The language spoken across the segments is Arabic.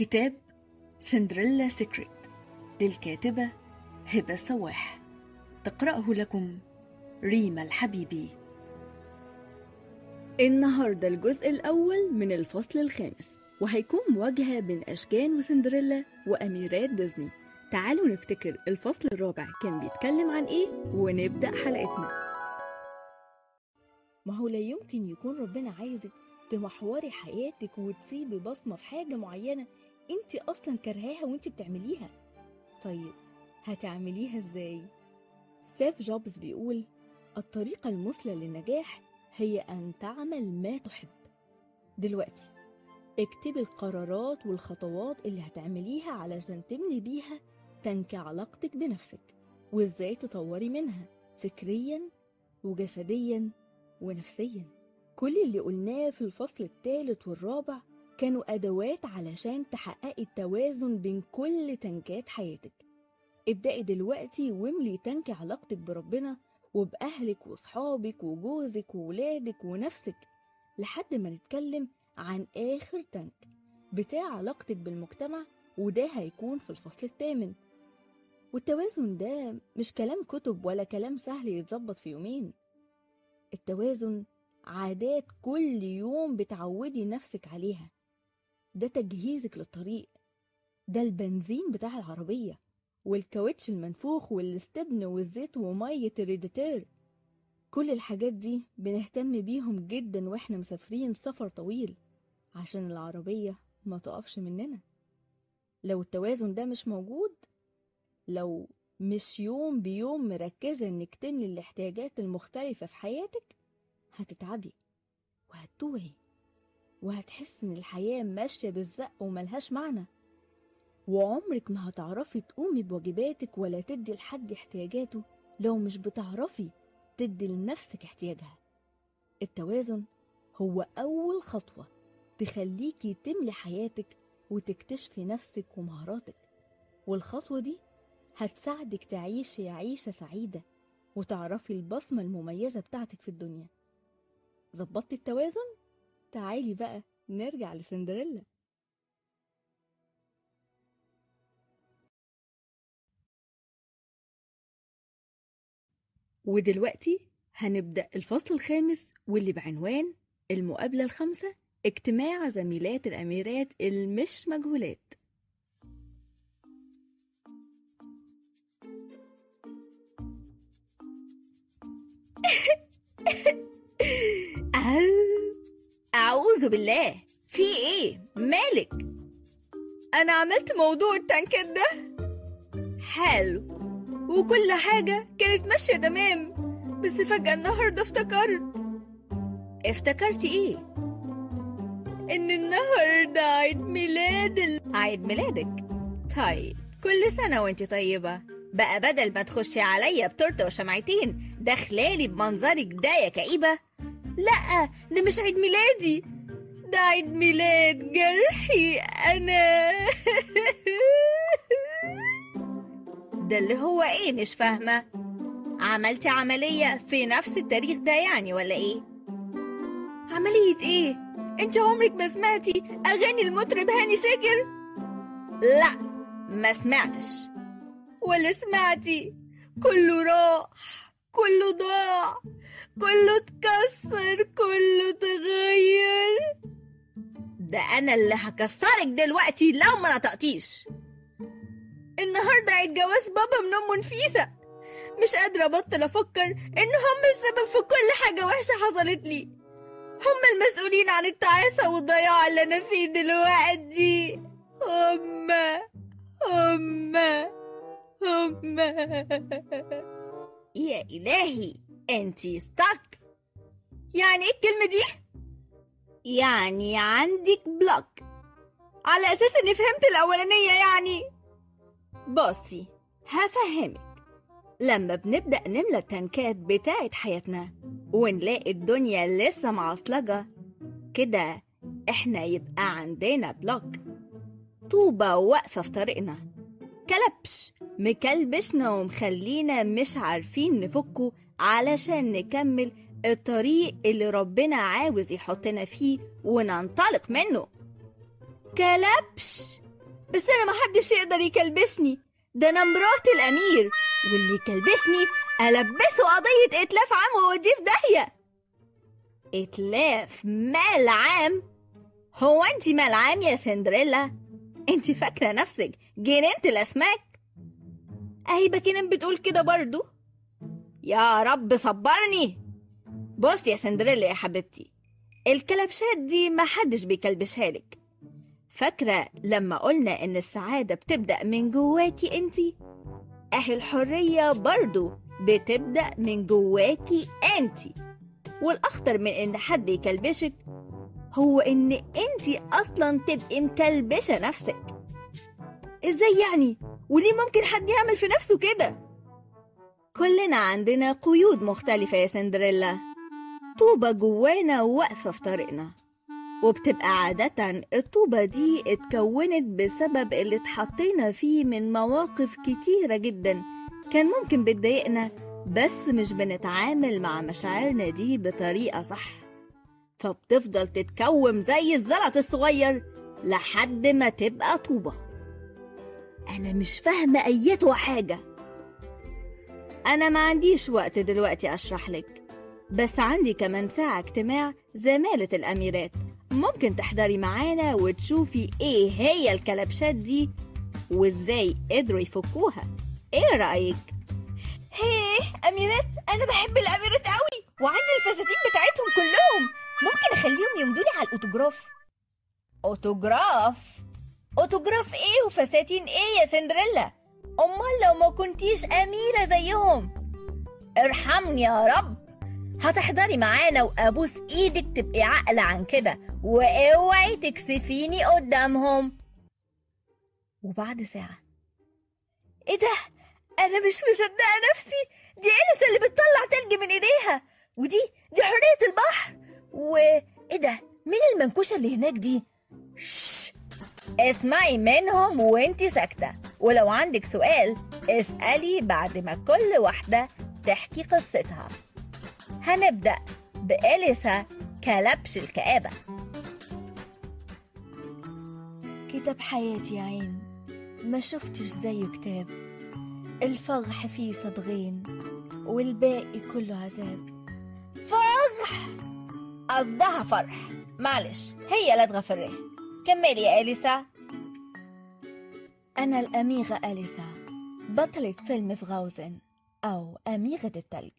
كتاب سندريلا سيكريت للكاتبة هبة سواح تقرأه لكم ريما الحبيبي النهاردة الجزء الأول من الفصل الخامس وهيكون مواجهة بين أشجان وسندريلا وأميرات ديزني. تعالوا نفتكر الفصل الرابع كان بيتكلم عن إيه؟ ونبدأ حلقتنا. ما هو لا يمكن يكون ربنا عايزك تمحوري حياتك وتسيبي بصمة في حاجة معينة انت أصلا كرهاها وانت بتعمليها. طيب هتعمليها إزاي؟ ستيف جوبز بيقول الطريقة المثلى للنجاح هي أن تعمل ما تحب. دلوقتي اكتبي القرارات والخطوات اللي هتعمليها علشان تبني بيها تنكي علاقتك بنفسك وازاي تطوري منها فكريا وجسديا ونفسيا. كل اللي قلناه في الفصل الثالث والرابع كانوا أدوات علشان تحققي التوازن بين كل تنكات حياتك. ابدأي دلوقتي واملي تنكي علاقتك بربنا وبأهلك وصحابك وجوزك وولادك ونفسك لحد ما نتكلم عن آخر تنك. بتاع علاقتك بالمجتمع وده هيكون في الفصل الثامن. والتوازن ده مش كلام كتب ولا كلام سهل يتظبط في يومين. التوازن عادات كل يوم بتعودي نفسك عليها. ده تجهيزك للطريق. ده البنزين بتاع العربية والكاوتش المنفوخ والاستبن والزيت ومية الريديتير كل الحاجات دي بنهتم بيهم جدا وإحنا مسافرين سفر طويل عشان العربية ما تقفش مننا. لو التوازن ده مش موجود لو مش يوم بيوم مركزة إنك تملي الاحتياجات المختلفة في حياتك هتتعبي وهتتوهي. وهتحس إن الحياة ماشية بالزق وملهاش معنى. وعمرك ما هتعرفي تقومي بواجباتك ولا تدي لحد احتياجاته. لو مش بتعرفي تدي لنفسك احتياجها. التوازن هو أول خطوة تخليكي تملي حياتك وتكتشفي نفسك ومهاراتك. والخطوة دي هتساعدك تعيشي عيشة سعيدة وتعرفي البصمة المميزة بتاعتك في الدنيا. ظبطتي التوازن؟ تعالي بقى نرجع لسندريلا. ودلوقتي هنبدأ الفصل الخامس واللي بعنوان المقابلة الخامسة اجتماع زميلات الأميرات المش مجهولات. أعوذ بالله. في إيه؟ مالك؟ أنا عملت موضوع التنكات ده. حلو. وكل حاجة كانت ماشية تمام. بس فجأة النهاردة افتكرت. افتكرتي إيه؟ إن النهاردة عيد ميلاد ال... عيد ميلادك؟ طيب كل سنة وانت طيبة. بقى بدل ما تخشي عليا بتورتة وشمعتين داخلالي بمنظرك ده يا كئيبة. لأ ده مش عيد ميلادي. ده عيد ميلاد جرحي أنا. ده اللي هو إيه مش فاهمة. عملتي عملية في نفس التاريخ ده يعني ولا إيه؟ عملية إيه؟ أنت عمرك ما سمعتي أغاني المطرب هاني شاكر؟ لا ما سمعتش. ولا سمعتي. كله راح كله ضاع كله اتكسر كله تغير. ده أنا اللي هكسرك دلوقتي لو ما نطقتيش. النهارده عيد جواز بابا من أم نفيسة. مش قادرة أبطل أفكر إن هم السبب في كل حاجة وحشة حصلت لي. هم المسؤولين عن التعاسة والضياع اللي أنا فيه دلوقتي. هم هم هم. يا إلهي أنتي ستاك يعني إيه الكلمة دي؟ يعني عندك block على أساس إني فهمت الأولانية يعني. بصي هفهمك. لما بنبدأ نملى التنكات بتاعت حياتنا ونلاقي الدنيا لسه معصلجة كده إحنا يبقى عندنا block طوبة واقفة في طريقنا. كلبش مكلبشنا ومخلينا مش عارفين نفكه علشان نكمل الطريق اللي ربنا عاوز يحطنا فيه وننطلق منه. كلبش! بس أنا محدش يقدر يكلبشني. ده أنا مرات الأمير. واللي يكلبشني ألبسه قضية إتلاف عام واوديه في داهية. إتلاف مال عام؟ هو أنت مال عام يا سندريلا؟ أنت فاكرة نفسك جنينة الأسماك؟ أهي باكينين بتقول كده برضو؟ يا رب صبرني! بص يا سندريلا يا حبيبتي الكلبشات دي محدش بيكلبشها لك فاكرة لما قلنا إن السعادة بتبدأ من جواكي انتي؟ أهي الحرية برضو بتبدأ من جواكي انتي والأخطر من إن حد يكلبشك هو إن انتي أصلا تبقي مكلبشة نفسك إزاي يعني؟ وليه ممكن حد يعمل في نفسه كده؟ كلنا عندنا قيود مختلفة يا سندريلا طوبة جوانا واقفة في طريقنا. وبتبقى عادة الطوبة دي اتكونت بسبب اللي اتحطينا فيه من مواقف كتيرة جدا. كان ممكن بتضايقنا بس مش بنتعامل مع مشاعرنا دي بطريقة صح. فبتفضل تتكوم زي الزلط الصغير لحد ما تبقى طوبة. أنا مش فاهمة أيته حاجة. أنا ما عنديش وقت دلوقتي أشرح لك. بس عندي كمان ساعة اجتماع زمالة الأميرات. ممكن تحضري معانا وتشوفي إيه هي الكلبشات دي وإزاي قدروا يفكوها. إيه رأيك؟ هيه أميرات أنا بحب الأميرات قوي وعندي الفساتين بتاعتهم كلهم! ممكن أخليهم يمدولي على الأوتوجراف أوتوجراف أوتوجراف إيه وفساتين إيه يا سندريلا؟ أمال لو ما كنتيش أميرة زيهم! ارحمني يا رب! هتحضري معانا وابوس إيدك تبقي عاقلة عن كده وأوعي تكسفيني قدامهم. وبعد ساعة إيه ده؟ أنا مش مصدقة نفسي دي إليسا اللي بتطلع تلج من إيديها ودي دي حرية البحر. وايه ده؟ مين المنكوشة اللي هناك دي؟ شش! اسمعي منهم وانتي ساكتة. ولو عندك سؤال اسألي بعد ما كل واحدة تحكي قصتها. هنبدأ بإليسا كلبش الكآبة. كتاب حياتي يا عين ما شفتش زيه كتاب. الفرح فيه صدغين والباقي كله عذاب. فرح! قصدها فرح. معلش هي لدغة في الره كملي يا إليسا. أنا الأميرة أليسا بطلة فيلم فغاوزن أو أميرة التلج.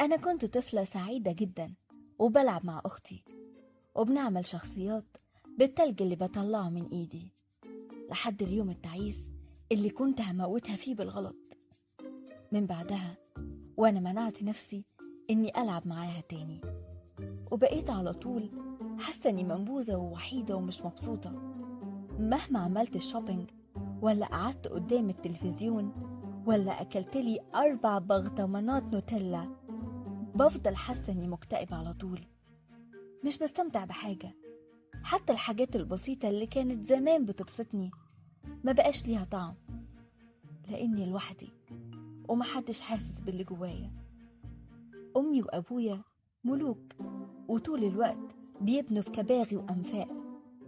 أنا كنت طفلة سعيدة جدا وبلعب مع أختي وبنعمل شخصيات بالتلج اللي بطلعه من إيدي لحد اليوم التعيس اللي كنت هموتها فيه بالغلط. من بعدها وأنا منعت نفسي إني ألعب معاها تاني وبقيت على طول حاسة إني منبوذة ووحيدة ومش مبسوطة. مهما عملت الشوبينج ولا قعدت قدام التلفزيون ولا أكلتلي أربع بغطمانات نوتيلا بفضل حاسة إني مكتئبة على طول. مش بستمتع بحاجة. حتى الحاجات البسيطة اللي كانت زمان بتبسطني ما بقاش ليها طعم. لأني لوحدي ومحدش حاسس باللي جوايا. أمي وأبويا ملوك وطول الوقت بيبنوا في كباغي وأنفاق.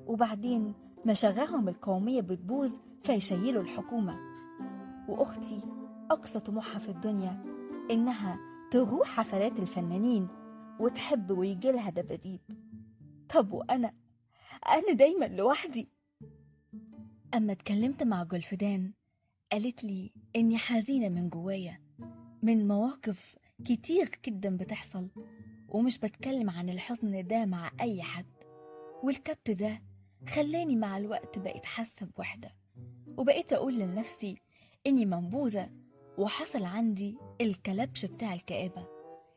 وبعدين مشاغلهم القومية بتبوظ فيشيلوا الحكومة. وأختي أقصى طموحها في الدنيا إنها تروح حفلات الفنانين وتحب ويجيلها دباديب. طب وأنا؟ أنا دايما لوحدي. أما اتكلمت مع جولفدان قالت لي إني حزينة من جوايا من مواقف كتير جدا بتحصل ومش بتكلم عن الحزن ده مع أي حد. والكبت ده خلاني مع الوقت بقيت حاسة بوحدة وبقيت أقول لنفسي إني منبوذة وحصل عندي الكلبش بتاع الكآبة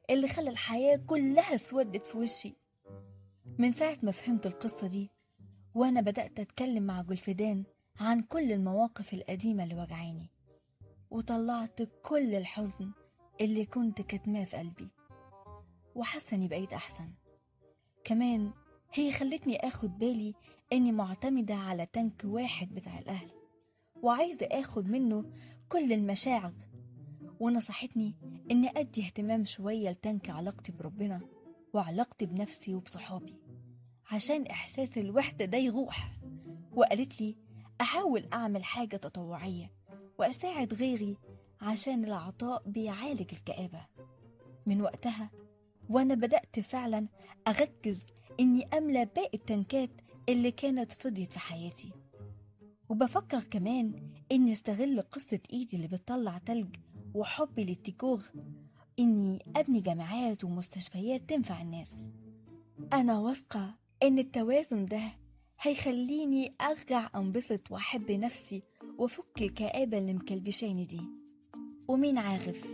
اللي خلى الحياة كلها اسودت في وشي. من ساعة ما فهمت القصة دي وأنا بدأت أتكلم مع جولفدان عن كل المواقف القديمة اللي وجعاني وطلعت كل الحزن اللي كنت كاتماه في قلبي. وحاسة إني بقيت أحسن. كمان هي خلتني آخد بالي إني معتمدة على تانك واحد بتاع الأهل وعايزة آخد منه كل المشاعر ونصحتني إني أدي اهتمام شوية لتانك علاقتي بربنا وعلاقتي بنفسي وبصحابي عشان إحساس الوحدة ده يروح. وقالت لي أحاول أعمل حاجة تطوعية وأساعد غيري عشان العطاء بيعالج الكآبة. من وقتها وأنا بدأت فعلا أركز إني أملى باقي التنكات اللي كانت فضيت في حياتي. وبفكر كمان إني استغل قصة إيدي اللي بتطلع تلج وحبي للديكور. إني أبني جامعات ومستشفيات تنفع الناس. أنا واثقة إن التوازن ده هيخليني أرجع أنبسط وأحب نفسي وأفك الكآبة اللي مكلبشاني دي. ومين عارف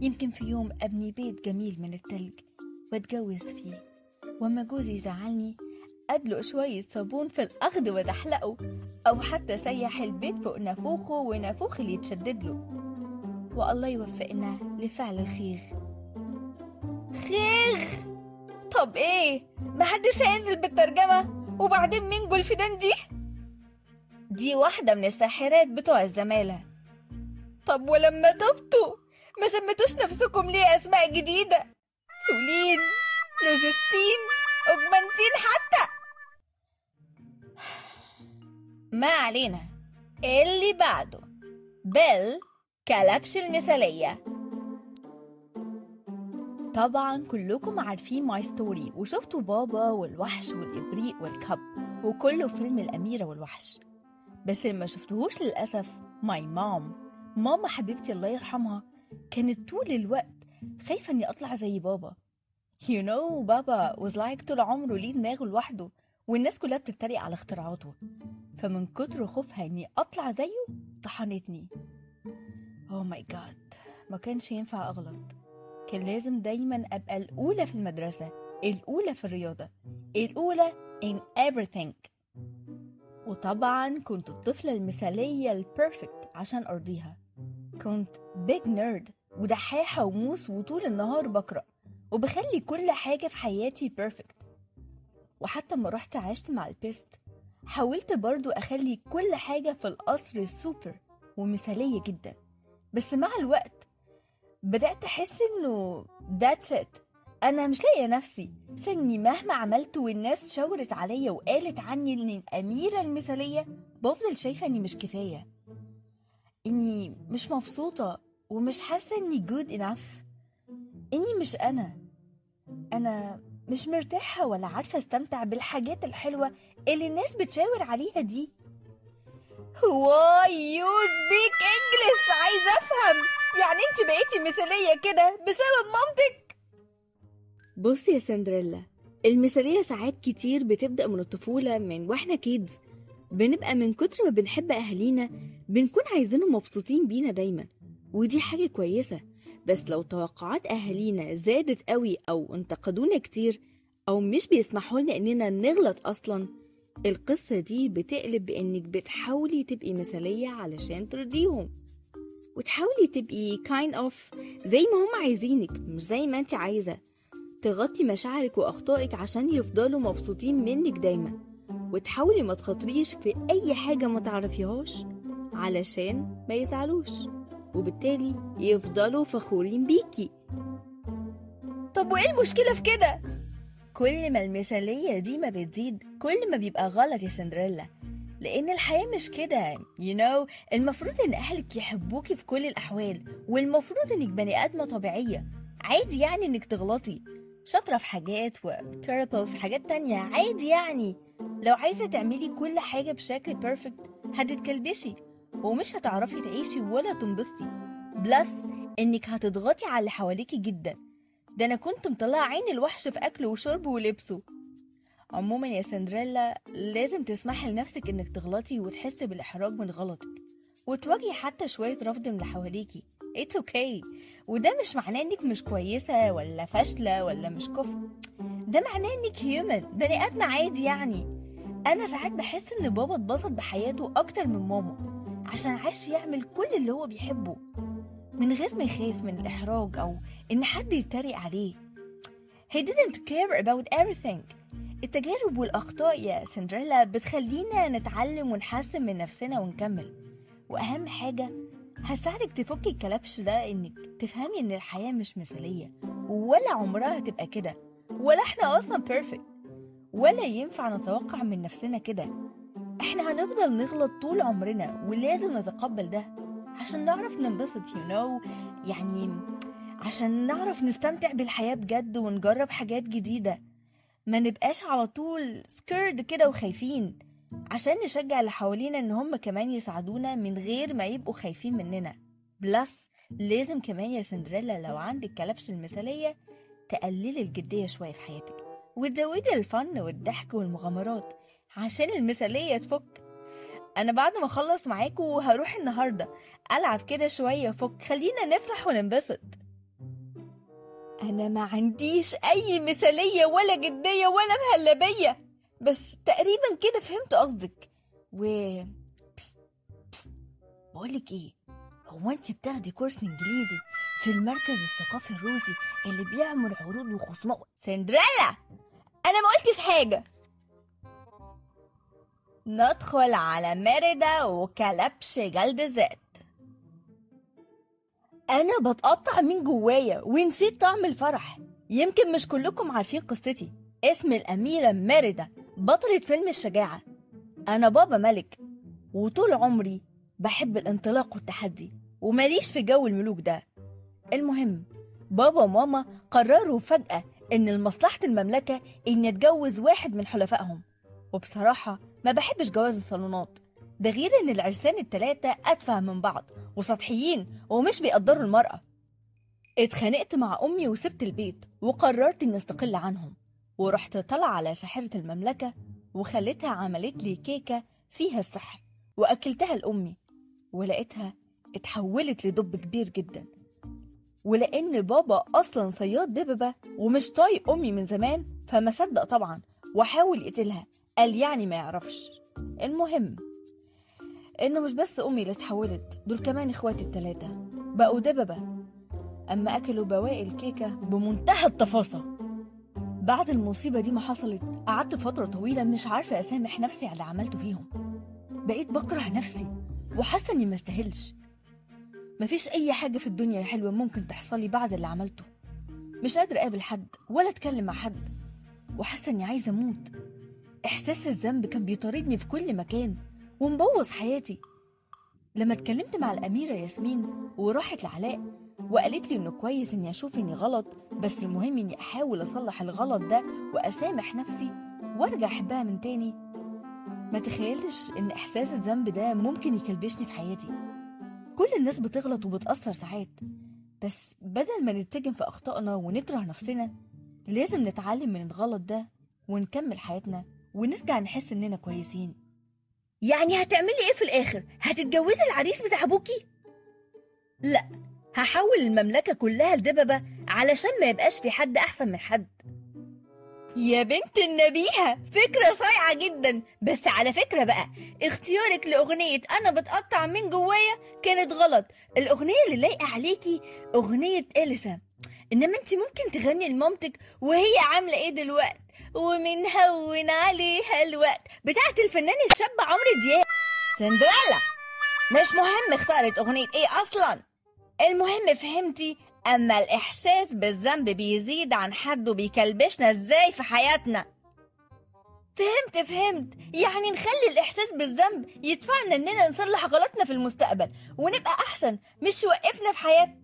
يمكن في يوم أبني بيت جميل من التلج وأتجوز فيه. وأما جوزي يزعلني أدلق شوية صابون في الأرض وأزحلقه أو حتى سيح البيت فوق نافوخه ونافوخ اللي يتشدد له. والله يوفقنا لفعل الخير. خير؟ طب إيه؟ محدش هينزل بالترجمة؟ وبعدين مين جولفيدان دي؟ دي واحدة من الساحرات بتوع الزمالة. طب ولما تبتوا ما سميتوش نفسكم ليه أسماء جديدة؟ سولين لوجستين أوجمانتين حتى. ما علينا. اللي بعده. بيل كلبش المثالية. طبعا كلكم عارفين my story وشفتوا بابا والوحش والإبريق وال cup وكله فيلم الأميرة والوحش. بس اللي ما شفتهوش للأسف ماي مام ماما حبيبتي الله يرحمها كانت طول الوقت خايفة إني أطلع زي بابا. You know بابا was like طول عمره ليه دماغه لوحده والناس كلها بتتريق على اختراعاته. فمن كتر خوفها إني أطلع زيه طحنتني. Oh my god. ما كانش ينفع أغلط. كان لازم دايما أبقى الأولى في المدرسة الأولى في الرياضة الأولى in everything. وطبعا كنت الطفلة المثالية ال perfect عشان أرضيها. كنت big nerd ودحاحة وموس وطول النهار بقرأ وبخلي كل حاجة في حياتي perfect وحتى لما رحت عشت مع ال Beast حاولت برضو أخلي كل حاجة في القصر سوبر ومثالية جدا. بس مع الوقت بدأت أحس إنه that's it. أنا مش لاقية نفسي. بس إني مهما عملت والناس شاورت عليا وقالت عني إني الأميرة المثالية بفضل شايفة إني مش كفاية. إني مش مبسوطة ومش حاسة إني good enough. إني مش أنا. أنا مش مرتاحة ولا عارفة أستمتع بالحاجات الحلوة اللي الناس بتشاور عليها دي. Why you speak English عايزة أفهم. يعني أنت بقيتي مثالية كده بسبب مامتك؟ بصي يا سندريلا المثالية ساعات كتير بتبدأ من الطفولة من وإحنا كيدز بنبقى من كتر ما بنحب أهالينا بنكون عايزينهم مبسوطين بينا دايما. ودي حاجة كويسة. بس لو توقعات أهالينا زادت قوي أو انتقدونا كتير أو مش بيسمحوا لنا إننا نغلط أصلا القصة دي بتقلب بإنك بتحاولي تبقي مثالية علشان ترضيهم. وتحاولي تبقي kind of زي ما هم عايزينك مش زي ما انت عايزة. تغطي مشاعرك وأخطائك عشان يفضلوا مبسوطين منك دايما. وتحاولي ما تخاطريش في أي حاجة ما تعرفيهاش علشان ما يزعلوش. وبالتالي يفضلوا فخورين بيكي. طب وإيه المشكلة في كده؟ كل ما المثالية دي ما بتزيد كل ما بيبقى غلط يا سندريلا. لأن الحياة مش كده you know. المفروض إن أهلك يحبوكي في كل الأحوال والمفروض إنك بني آدمة طبيعية. عادي يعني إنك تغلطي. شاطرة في حاجات و terrible في حاجات تانية. عادي يعني. لو عايزة تعملي كل حاجة بشكل perfect هتتكلبشي. ومش هتعرفي تعيشي ولا تنبسطي. plus إنك هتضغطي على اللي حواليكي جدا. ده أنا كنت مطلعة عين الوحش في أكله وشربه ولبسه. عموما يا سندريلا لازم تسمحي لنفسك إنك تغلطي وتحسي بالإحراج من غلطك وتواجهي حتى شوية رفض من اللي حواليكي. It's okay. وده مش معناه إنك مش كويسة ولا فاشلة ولا مش كفء ده معناه إنك هيومن بني آدم عادي يعني. أنا ساعات بحس إن بابا اتبسط بحياته أكتر من ماما عشان عاش يعمل كل اللي هو بيحبه. من غير ما يخاف من الإحراج أو إن حد يتريق عليه. He didn't care about everything. التجارب والأخطاء يا سندريلا بتخلينا نتعلم ونحسن من نفسنا ونكمل. وأهم حاجة هتساعدك تفكي الكلبش ده إنك تفهمي إن الحياة مش مثالية ولا عمرها هتبقى كده ولا إحنا أصلا بيرفكت ولا ينفع نتوقع من نفسنا كده. إحنا هنفضل نغلط طول عمرنا ولازم نتقبل ده عشان نعرف ننبسط you know يعني عشان نعرف نستمتع بالحياة بجد ونجرب حاجات جديدة. ما نبقاش على طول scared كده وخايفين عشان نشجع اللي حوالينا إن هم كمان يساعدونا من غير ما يبقوا خايفين مننا. plus لازم كمان يا سندريلا لو عندك كلبش المثالية تقللي الجدية شوية في حياتك وتزودي الفن والضحك والمغامرات عشان المثالية تفك. أنا بعد ما أخلص معاكوا هروح النهاردة ألعب كده شوية فك خلينا نفرح وننبسط. أنا ما عنديش أي مثالية ولا جدية ولا مهلبية. بس تقريبا كده فهمت قصدك. و بس بس بقولك إيه؟ هو انت بتاخدي كورس إنجليزي في المركز الثقافي الروسي اللي بيعمل عروض وخصومات؟ سندريلا! أنا ما قلتش حاجة. ندخل على ميريدا وكلبش جلد ذات. أنا بتقطع من جوايا ونسيت طعم الفرح. يمكن مش كلكم عارفين قصتي. اسم الأميرة ميريدا بطلة فيلم الشجاعة. أنا بابا ملك وطول عمري بحب الانطلاق والتحدي وماليش في جو الملوك ده. المهم بابا وماما قرروا فجأة إن لمصلحة المملكة إني أتجوز واحد من حلفائهم. وبصراحة ما بحبش جواز الصالونات. ده غير إن العرسان التلاتة أتفه من بعض وسطحيين ومش بيقدروا المرأة. اتخانقت مع أمي وسبت البيت وقررت إني أستقل عنهم ورحت طلع على ساحرة المملكة وخلتها عملت لي كيكة فيها السحر وأكلتها لأمي ولقيتها اتحولت لدب كبير جدا. ولأن بابا أصلا صياد دببة ومش طايق أمي من زمان فما صدق طبعا وحاول يقتلها قال يعني ما يعرفش. المهم إنه مش بس أمي اللي اتحولت دول كمان إخواتي التلاتة. بقوا دببة. أما أكلوا بواقي الكيكة بمنتهى التفاصيل. بعد المصيبة دي ما حصلت قعدت فترة طويلة مش عارفة أسامح نفسي على اللي عملته فيهم. بقيت بكره نفسي وحاسة إني ما استاهلش. مفيش أي حاجة في الدنيا حلوة ممكن تحصلي بعد اللي عملته. مش قادرة أقابل حد ولا أتكلم مع حد. وحاسة إني عايزة أموت. إحساس الذنب كان بيطاردني في كل مكان. ومبوظ حياتي. لما اتكلمت مع الأميرة ياسمين وراحت لعلاء وقالت لي إنه كويس إني أشوف إني غلط بس المهم إني أحاول أصلح الغلط ده وأسامح نفسي وأرجع أحبها من تاني. ما تخيلتش إن إحساس الذنب ده ممكن يكلبشني في حياتي. كل الناس بتغلط وبتأثر ساعات بس بدل ما نتجم في أخطائنا ونكره نفسنا لازم نتعلم من الغلط ده ونكمل حياتنا ونرجع نحس إننا كويسين. يعني هتعملي إيه في الآخر؟ هتتجوزي العريس بتاع أبوكي؟ لا هحول المملكة كلها لدببة علشان ما يبقاش في حد أحسن من حد. يا بنت النبيهة فكرة صايعة جدا. بس على فكرة بقى اختيارك لأغنية أنا بتقطع من جوايا كانت غلط. الأغنية اللي لايقة عليكي أغنية إليسا. إنما أنت ممكن تغني لمامتك وهي عاملة إيه دلوقت ومنهون عليها الوقت. بتاعت الفنان الشاب عمرو دياب. سندريلا. مش مهم اختارت أغنية إيه أصلا. المهم فهمتي أما الإحساس بالذنب بيزيد عن حده بيكلبشنا إزاي في حياتنا. فهمت فهمت. يعني نخلي الإحساس بالذنب يدفعنا إننا نصلح غلطنا في المستقبل ونبقى أحسن مش يوقفنا في حياتنا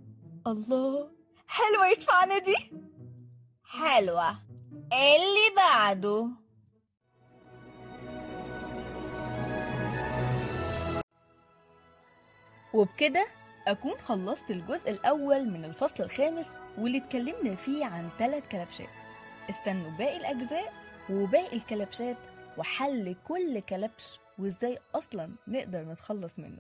الله. حلوة يدفعنا دي؟ حلوة. اللي بعده وبكده أكون خلصت الجزء الأول من الفصل الخامس واللي اتكلمنا فيه عن ثلاث كلبشات. استنوا باقي الأجزاء وباقي الكلبشات وحل كل كلبش وإزاي أصلا نقدر نتخلص منه.